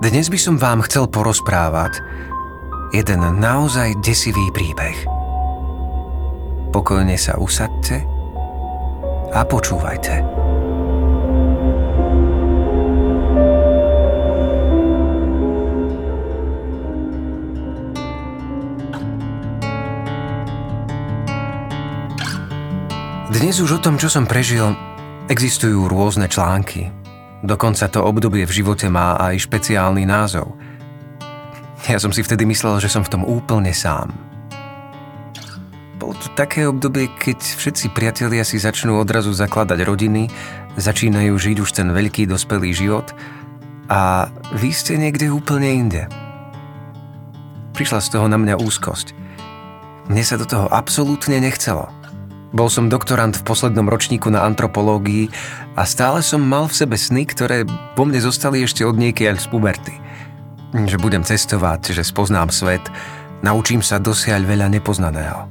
Dnes by som vám chcel porozprávať jeden naozaj desivý príbeh. Pokojne sa usadte a počúvajte. Dnes už o tom, čo som prežil, existujú rôzne články. Dokonca to obdobie v živote má aj špeciálny názov. Ja som si vtedy myslel, že som v tom úplne sám. Bolo to také obdobie, keď všetci priatelia si začnú odrazu zakladať rodiny, začínajú žiť už ten veľký dospelý život a vy ste niekde úplne inde. Prišla z toho na mňa úzkosť. Mne sa do toho absolútne nechcelo. Bol som doktorant v poslednom ročníku na antropológii a stále som mal v sebe sny, ktoré vo mne zostali ešte od niekiaľ z puberty. Že budem cestovať, že spoznám svet, naučím sa dosiaľ veľa nepoznaného.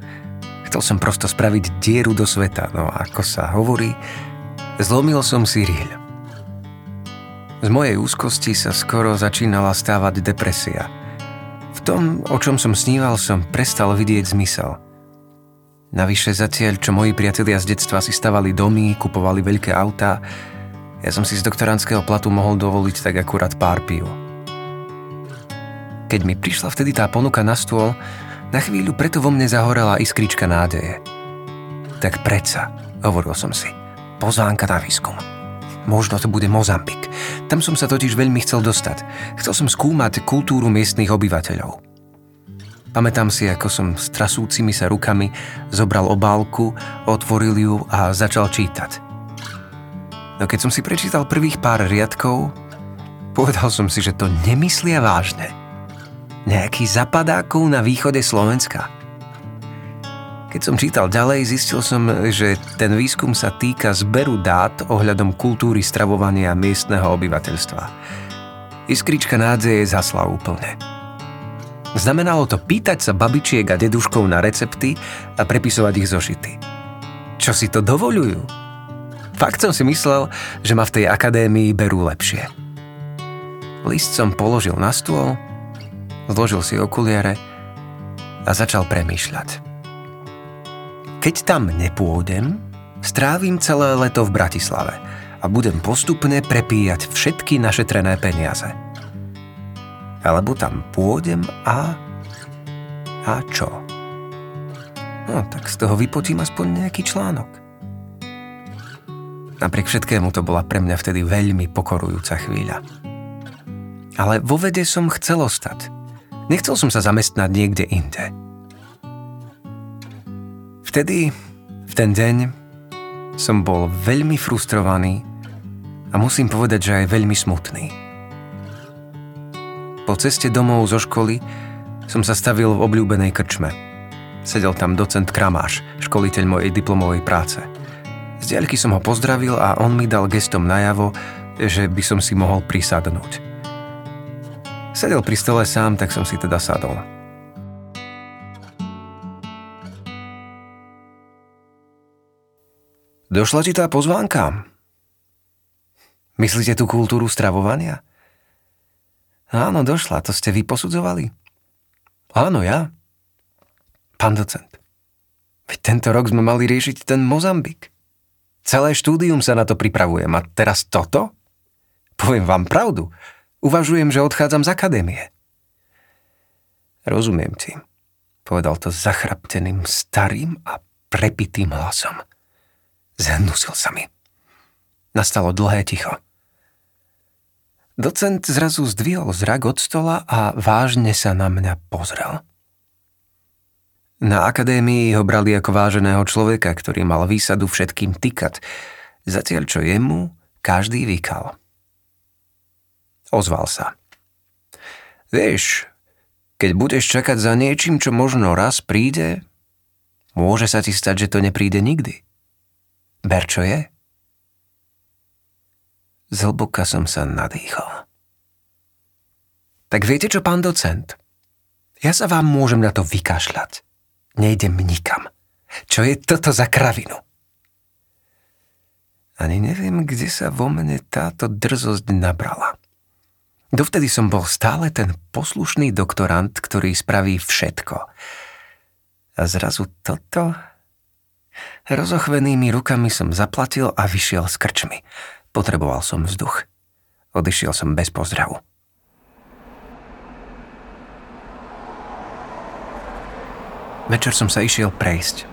Chcel som prosto spraviť dieru do sveta, no ako sa hovorí, zlomil som si rieľ. Z mojej úzkosti sa skoro začínala stávať depresia. V tom, o čom som sníval, som prestal vidieť zmysel – Navyše zatiaľ, čo moji priatelia z detstva si stavali domy, kupovali veľké autá, ja som si z doktorandského platu mohol dovoliť tak akurát pár pív. Keď mi prišla vtedy tá ponuka na stôl, na chvíľu preto vo mne zahorela iskrička nádeje. Tak predsa, hovoril som si, pozvánka na výskum. Možno to bude Mozambik. Tam som sa totiž veľmi chcel dostať. Chcel som skúmať kultúru miestnych obyvateľov. Pamätám si, ako som s trasúcimi sa rukami zobral obálku, otvoril ju a začal čítať. No keď som si prečítal prvých pár riadkov, povedal som si, že to nemyslia vážne. Nejaký zapadákov na východe Slovenska. Keď som čítal ďalej, zistil som, že ten výskum sa týka zberu dát ohľadom kultúry stravovania miestneho obyvateľstva. Iskrička nádeje zasla úplne. Znamenalo to pýtať sa babičiek a deduškov na recepty a prepisovať ich zošity. Čo si to dovolujú? Fakt som si myslel, že ma v tej akadémii berú lepšie. List som položil na stôl, zložil si okuliare a začal premýšľať. Keď tam nepôjdem, strávim celé leto v Bratislave a budem postupne prepíjať všetky našetrené peniaze – alebo tam pôjdem a... A čo? No, tak z toho vypotím aspoň nejaký článok. Napriek všetkému to bola pre mňa vtedy veľmi pokorujúca chvíľa. Ale vo vede som chcel ostať. Nechcel som sa zamestnať niekde inde. Vtedy, v ten deň, som bol veľmi frustrovaný a musím povedať, že aj veľmi smutný. Po ceste domov zo školy som sa stavil v obľúbenej krčme. Sedel tam docent Kramáš, školiteľ mojej diplomovej práce. Z diaľky som ho pozdravil a on mi dal gestom najavo, že by som si mohol prisadnúť. Sedel pri stole sám, tak som si teda sadol. Došla ti tá pozvánka? Myslíte tú kultúru stravovania? Áno, došla. To ste vy posudzovali? Áno, ja. Pán docent, veď tento rok sme mali riešiť ten Mozambik. Celé štúdium sa na to pripravujem a teraz toto? Poviem vám pravdu. Uvažujem, že odchádzam z akadémie. Rozumiem ti, povedal to zachrapteným starým a prepitým hlasom. Zhnusil sa mi. Nastalo dlhé ticho. Docent zrazu zdvihol zrak od stola a vážne sa na mňa pozrel. Na akadémii ho brali ako váženého človeka, ktorý mal výsadu všetkým tykať, zatiaľ čo jemu každý vykal. Ozval sa. Vieš, keď budeš čakať za niečím, čo možno raz príde, môže sa ti stať, že to nepríde nikdy. Ber čo je? Zhlboka som sa nadýchol. Tak viete čo, pán docent? Ja sa vám môžem na to vykašľať. Nejdem nikam. Čo je toto za kravinu? Ani neviem, kde sa vo mne táto drzosť nabrala. Dovtedy som bol stále ten poslušný doktorant, ktorý spraví všetko. A zrazu toto... Rozochvenými rukami som zaplatil a vyšiel z krčmy. Potreboval som vzduch. Odišiel som bez pozdravu. Večer som sa išiel prejsť.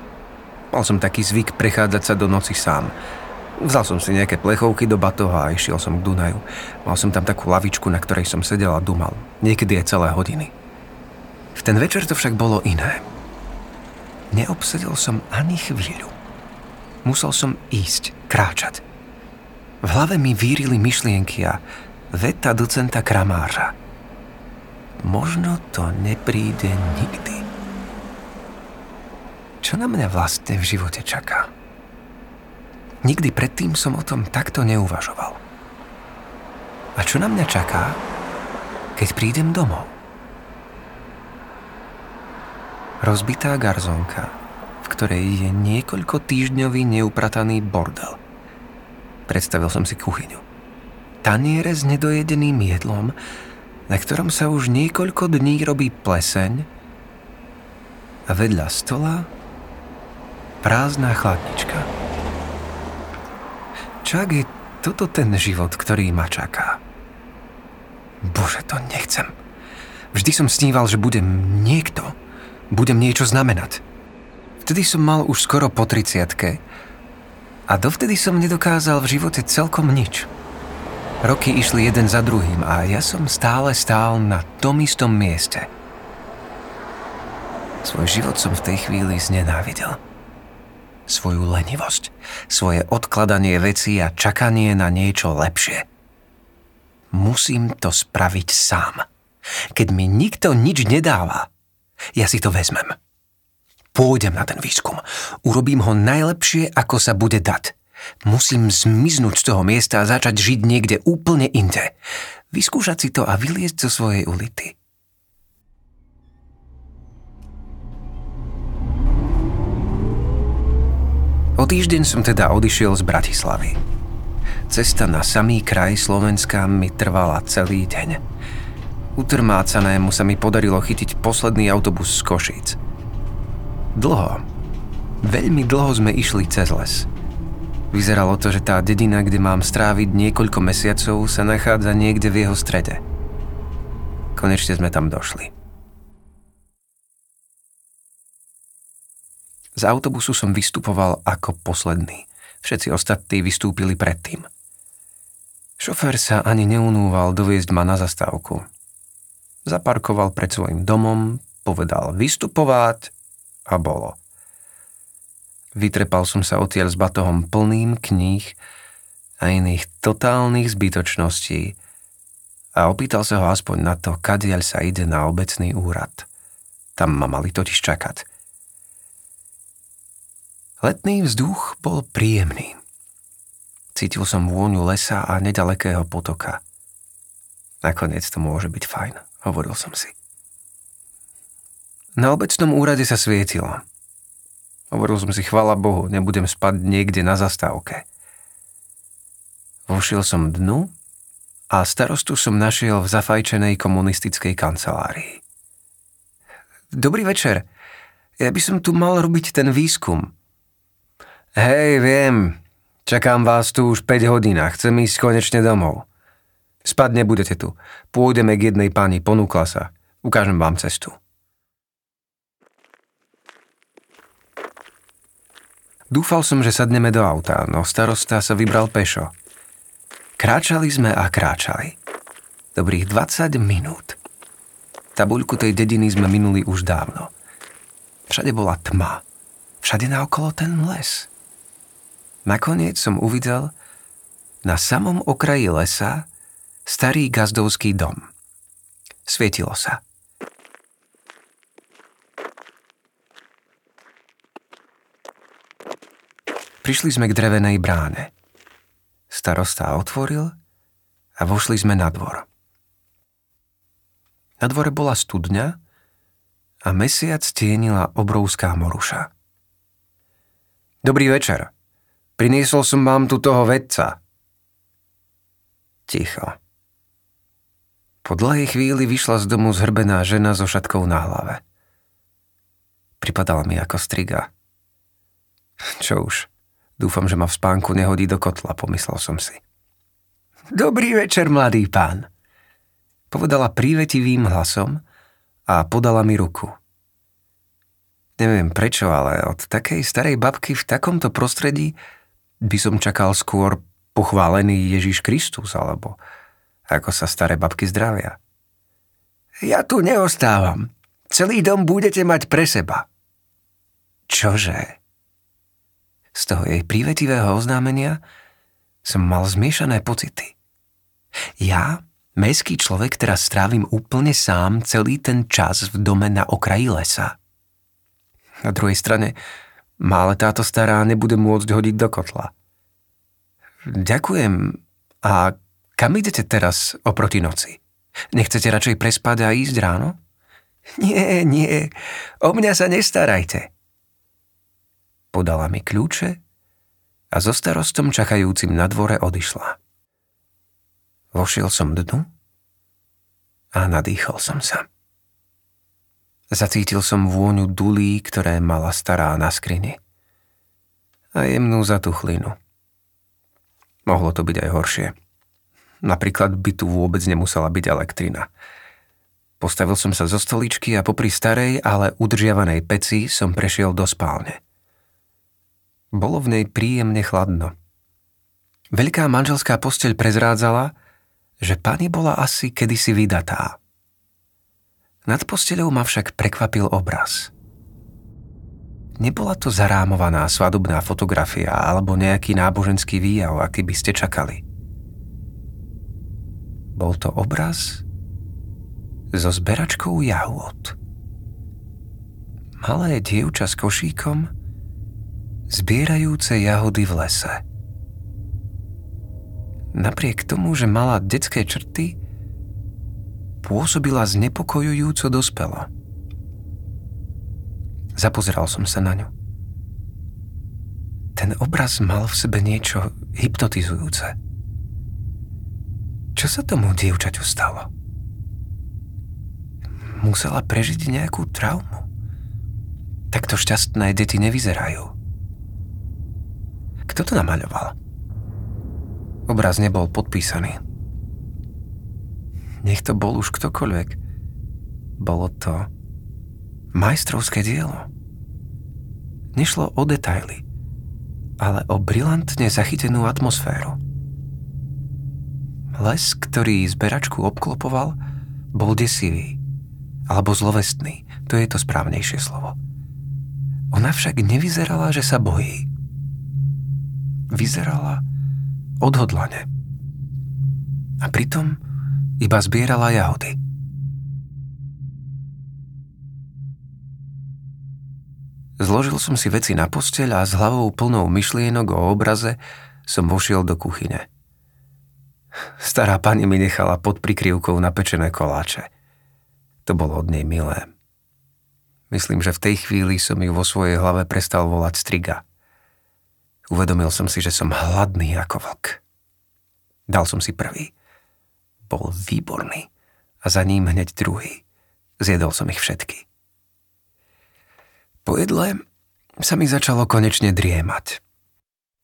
Mal som taký zvyk prechádzať sa do noci sám. Vzal som si nejaké plechovky do batoha a išiel som k Dunaju. Mal som tam takú lavičku, na ktorej som sedel a dumal. Niekedy aj celé hodiny. V ten večer to však bolo iné. Neobsedel som ani chvíľu. Musel som ísť, kráčať. V hlave mi vírili myšlienky a veta docenta Kramářa. Možno to nepríde nikdy. Čo na mňa vlastne v živote čaká? Nikdy predtým som o tom takto neuvažoval. A čo na mňa čaká, keď prídem domov? Rozbitá garzonka, v ktorej je niekoľko týždňový neuprataný bordel. Predstavil som si kuchyňu. Taniere s nedojedeným jedlom, na ktorom sa už niekoľko dní robí pleseň a vedľa stola prázdna chladnička. Čak je toto ten život, ktorý ma čaká. Bože, to nechcem. Vždy som sníval, že budem niekto. Budem niečo znamenať. Vtedy som mal už skoro po 30 a dovtedy som nedokázal v živote celkom nič. Roky išli jeden za druhým a ja som stále stál na tom istom mieste. Svoj život som v tej chvíli znenávidel svoju lenivosť, svoje odkladanie vecí a čakanie na niečo lepšie. Musím to spraviť sám. Keď mi nikto nič nedáva, ja si to vezmem. Pôjdem na ten výskum. Urobím ho najlepšie, ako sa bude dať. Musím zmiznúť z toho miesta a začať žiť niekde úplne inde. Vyskúšať si to a vyliezť zo svojej ulity. O týždeň som teda odišiel z Bratislavy. Cesta na samý kraj Slovenska mi trvala celý deň. Utrmácanému sa mi podarilo chytiť posledný autobus z Košíc. Dlho, veľmi dlho sme išli cez les. Vyzeralo to, že tá dedina, kde mám stráviť niekoľko mesiacov, sa nachádza niekde v jeho strede. Konečne sme tam došli. Z autobusu som vystupoval ako posledný. Všetci ostatní vystúpili predtým. Šofér sa ani neunúval doviezť ma na zastávku. Zaparkoval pred svojim domom, povedal vystupovať a bolo. Vytrepal som sa odtiaľ s batohom plným kníh a iných totálnych zbytočností a opýtal sa ho aspoň na to, kadiaľ sa ide na obecný úrad. Tam ma mali totiž čakať – Letný vzduch bol príjemný. Cítil som vôňu lesa a nedalekého potoka. Nakoniec to môže byť fajn, hovoril som si. Na obecnom úrade sa svietilo. Hovoril som si, chvala Bohu, nebudem spať niekde na zastávke. Vošiel som dnu a starostu som našiel v zafajčenej komunistickej kancelárii. Dobrý večer. Ja by som tu mal robiť ten výskum. Hej, viem. Čakám vás tu už 5 hodín a chcem ísť konečne domov. Spať nebudete tu. Pôjdeme k jednej pani, ponúkla sa. Ukážem vám cestu. Dúfal som, že sadneme do auta, no starosta sa vybral pešo. Kráčali sme a kráčali. Dobrých 20 minút. Tabuľku tej dediny sme minuli už dávno. Všade bola tma. Všade naokolo ten les. Nakoniec som uvidel na samom okraji lesa starý gazdovský dom. Svietilo sa. Prišli sme k drevenej bráne. Starosta otvoril a vošli sme na dvor. Na dvore bola studňa a mesiac tienila obrovská moruša. Dobrý večer, Priniesol som vám tu toho vedca. Ticho. Po dlhej chvíli vyšla z domu zhrbená žena so šatkou na hlave. Pripadala mi ako striga. Čo už, dúfam, že ma v spánku nehodí do kotla, pomyslel som si. Dobrý večer, mladý pán, povedala prívetivým hlasom a podala mi ruku. Neviem prečo, ale od takej starej babky v takomto prostredí by som čakal skôr pochválený Ježiš Kristus, alebo ako sa staré babky zdravia. Ja tu neostávam. Celý dom budete mať pre seba. Čože? Z toho jej prívetivého oznámenia som mal zmiešané pocity. Ja, meský človek, teraz strávim úplne sám celý ten čas v dome na okraji lesa. Na druhej strane, ale táto stará nebude môcť hodiť do kotla. Ďakujem. A kam idete teraz oproti noci? Nechcete radšej prespať a ísť ráno? Nie, nie, o mňa sa nestarajte. Podala mi kľúče a so starostom čakajúcim na dvore odišla. Vošiel som dnu a nadýchol som sa. Zacítil som vôňu dulí, ktoré mala stará na skrini. A jemnú zatuchlinu. Mohlo to byť aj horšie. Napríklad by tu vôbec nemusela byť elektrina. Postavil som sa zo stoličky a popri starej, ale udržiavanej peci som prešiel do spálne. Bolo v nej príjemne chladno. Veľká manželská posteľ prezrádzala, že pani bola asi kedysi vydatá. Nad posteľou ma však prekvapil obraz – Nebola to zarámovaná svadobná fotografia alebo nejaký náboženský výjav, aký by ste čakali. Bol to obraz so zberačkou jahôd. Malé dievča s košíkom zbierajúce jahody v lese. Napriek tomu, že mala detské črty, pôsobila znepokojujúco dospelo. Zapozeral som sa na ňu. Ten obraz mal v sebe niečo hypnotizujúce. Čo sa tomu dievčaťu stalo? Musela prežiť nejakú traumu. Takto šťastné deti nevyzerajú. Kto to namaľoval? Obraz nebol podpísaný. Nech to bol už ktokoľvek. Bolo to majstrovské dielo. Nešlo o detaily, ale o brilantne zachytenú atmosféru. Les, ktorý zberačku obklopoval, bol desivý, alebo zlovestný, to je to správnejšie slovo. Ona však nevyzerala, že sa bojí. Vyzerala odhodlane. A pritom iba zbierala jahody – Zložil som si veci na posteľ a s hlavou plnou myšlienok o obraze som vošiel do kuchyne. Stará pani mi nechala pod prikryvkou napečené koláče. To bolo od nej milé. Myslím, že v tej chvíli som ju vo svojej hlave prestal volať striga. Uvedomil som si, že som hladný ako vlk. Dal som si prvý. Bol výborný. A za ním hneď druhý. Zjedol som ich všetky. Po jedle sa mi začalo konečne driemať.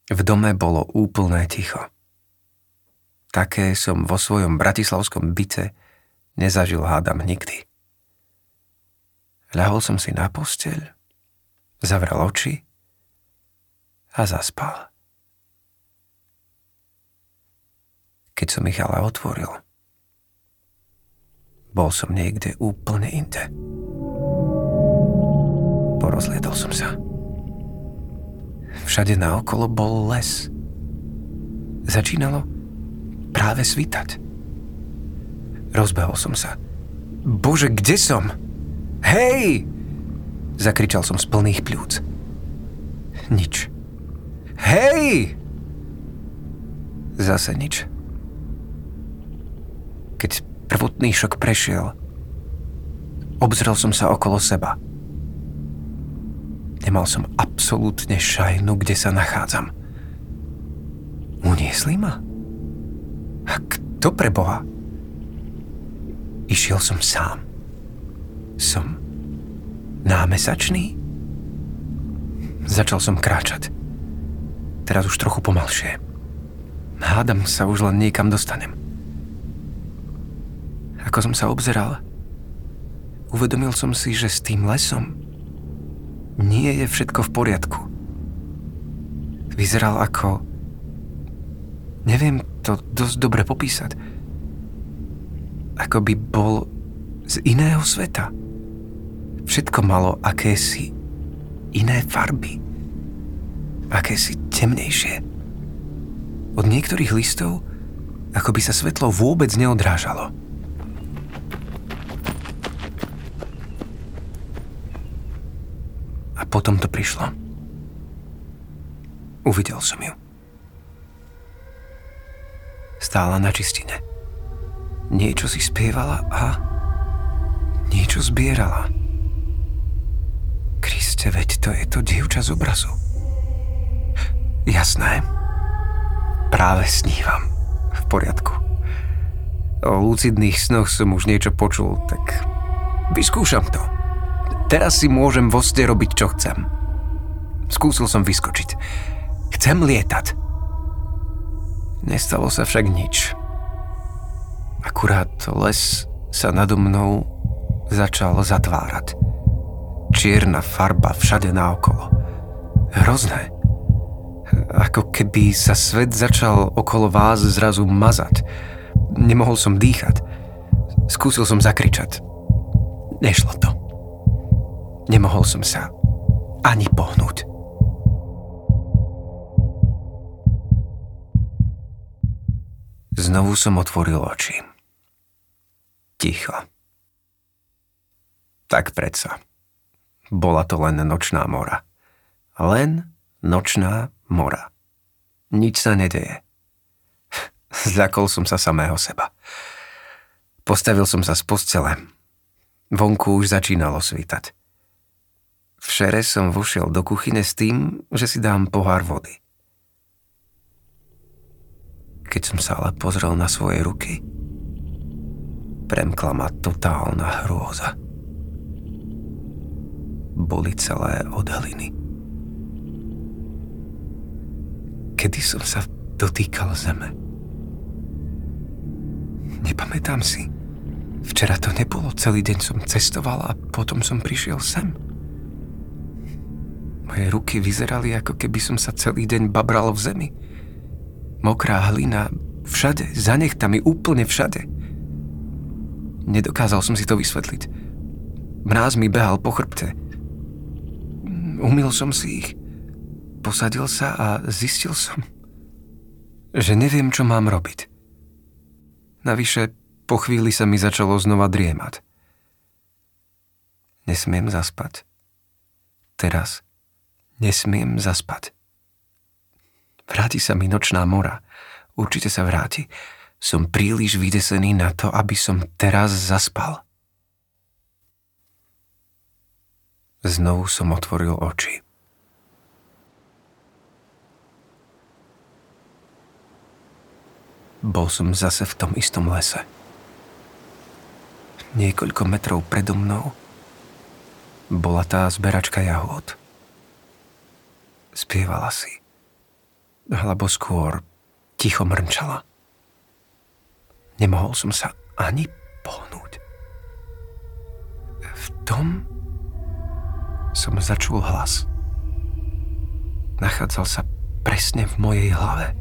V dome bolo úplné ticho. Také som vo svojom bratislavskom byte nezažil hádam nikdy. Ľahol som si na posteľ, zavrel oči a zaspal. Keď som ich ale otvoril, bol som niekde úplne inde. Porozliedol som sa. Všade naokolo bol les. Začínalo práve svítať. Rozbehol som sa. Bože, kde som? Hej! Zakričal som z plných pľúc. Nič. Hej! Zase nič. Keď prvotný šok prešiel, obzrel som sa okolo seba – Nemal som absolútne šajnu, kde sa nachádzam. Uniesli ma? A kto pre Boha? Išiel som sám. Som námesačný? Začal som kráčať. Teraz už trochu pomalšie. Hádam sa už len niekam dostanem. Ako som sa obzeral, uvedomil som si, že s tým lesom nie je všetko v poriadku. Vyzeral ako... Neviem to dosť dobre popísať. Ako by bol z iného sveta. Všetko malo akési iné farby. Akési temnejšie. Od niektorých listov ako by sa svetlo vôbec neodrážalo. A potom to prišlo. Uvidel som ju. Stála na čistine. Niečo si spievala a niečo zbierala. Kriste, veď to je to dievča z obrazu. Jasné. Práve snívam. V poriadku. O lucidných snoch som už niečo počul, tak vyskúšam to. Teraz si môžem vo ste robiť, čo chcem. Skúsil som vyskočiť. Chcem lietať. Nestalo sa však nič. Akurát les sa nado mnou začal zatvárať. Čierna farba všade naokolo. Hrozné. Ako keby sa svet začal okolo vás zrazu mazať. Nemohol som dýchať. Skúsil som zakričať. Nešlo to. Nemohol som sa ani pohnúť. Znovu som otvoril oči. Ticho. Tak predsa. Bola to len nočná mora. Len nočná mora. Nič sa nedeje. Zľakol som sa samého seba. Postavil som sa z postele. Vonku už začínalo svítať. V šere som vošiel do kuchyne s tým, že si dám pohár vody. Keď som sa ale pozrel na svoje ruky, premkla ma totálna hrôza. Boli celé od hliny. Kedy som sa dotýkal zeme? Nepamätám si. Včera to nebolo, celý deň som cestoval a potom som prišiel sem. Moje ruky vyzerali, ako keby som sa celý deň babral v zemi. Mokrá hlina, všade, za nechtami, úplne všade. Nedokázal som si to vysvetliť. Mráz mi behal po chrbte. Umil som si ich. Posadil sa a zistil som, že neviem, čo mám robiť. Navyše, po chvíli sa mi začalo znova driemať. Nesmiem zaspať. Teraz nesmiem zaspať. Vráti sa mi nočná mora. Určite sa vráti. Som príliš vydesený na to, aby som teraz zaspal. Znovu som otvoril oči. Bol som zase v tom istom lese. Niekoľko metrov predo mnou bola tá zberačka jahôd. Spievala si alebo skôr ticho mrnčala. Nemohol som sa ani pohnúť. V tom som začul hlas. Nachádzal sa presne v mojej hlave.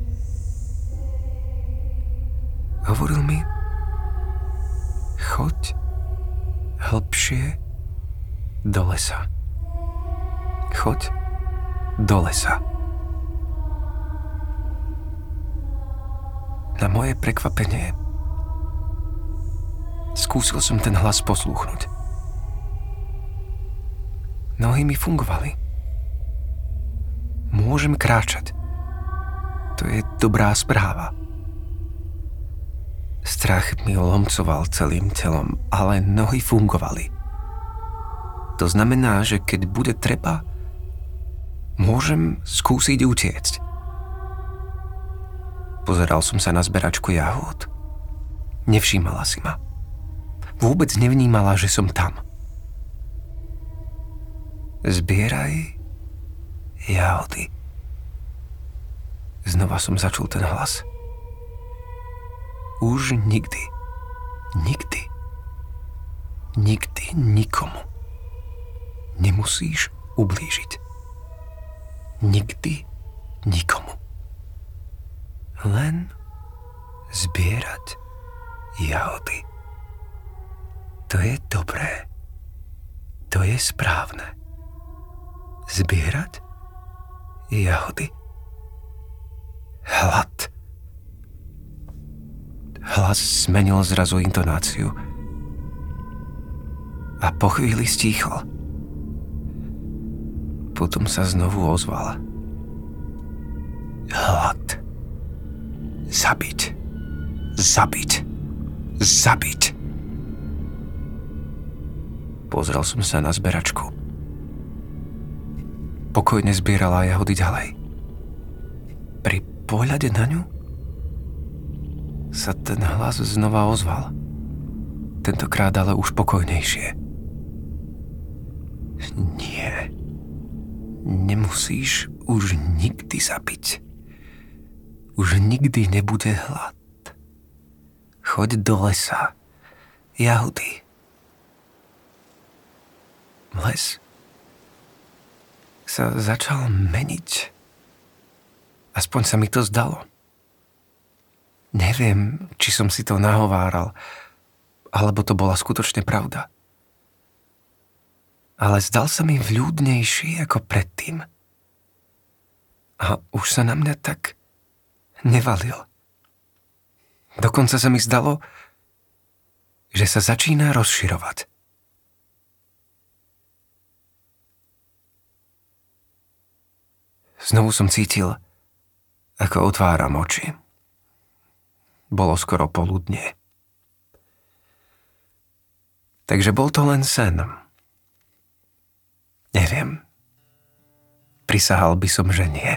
Hovoril mi, choď hlbšie do lesa. Choď do lesa. Na moje prekvapenie skúsil som ten hlas poslúchnuť. Nohy mi fungovali. Môžem kráčať. To je dobrá správa. Strach mi lomcoval celým telom, ale nohy fungovali. To znamená, že keď bude treba, môžem skúsiť utiecť. Pozeral som sa na zberačku jahôd. Nevšímala si ma. vôbec nevnímala, že som tam. Zbieraj jahody. Znova som začul ten hlas. Už nikdy. Nikdy. Nikdy nikomu. Nemusíš ublížiť. Nikdy nikomu. Len zbierať jahody. To je dobré. To je správne. Zbierať jahody. Hlad. Hlas zmenil zrazu intonáciu. A po chvíli stíchol. Potom sa znovu ozval. Hlad. Zabiť. Zabiť. Zabiť. Pozrel som sa na zberačku. Pokojne zbierala jahody ďalej. Pri pohľade na ňu sa ten hlas znova ozval. Tentokrát ale už pokojnejšie. Nie. Nemusíš už nikdy zabiť. Už nikdy nebude hlad. Choď do lesa. Jahody les sa začal meniť. Aspoň sa mi to zdalo. Neviem, či som si to nahováral, alebo to bola skutočne pravda. Ale zdal sa mi vľúdnejší ako predtým. A už sa na mňa tak nevalil. Dokonca sa mi zdalo, že sa začína rozširovať. Znovu som cítil, ako otváram oči. Bolo skoro poludne. Takže bol to len sen. Neviem. Prisahal by som, že nie.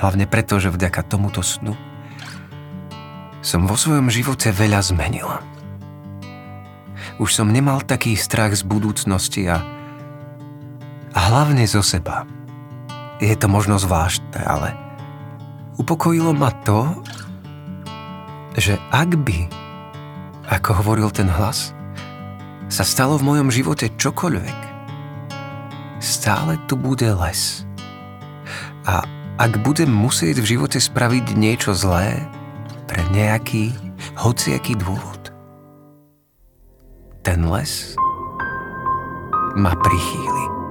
Hlavne preto, že vďaka tomuto snu som vo svojom živote veľa zmenil. Už som nemal taký strach z budúcnosti a, a hlavne zo seba – je to možno zvláštne, ale upokojilo ma to, že ak by, ako hovoril ten hlas, sa stalo v mojom živote čokoľvek, stále tu bude les. A ak budem musieť v živote spraviť niečo zlé pre nejaký, hociaký dôvod, ten les ma prichýli.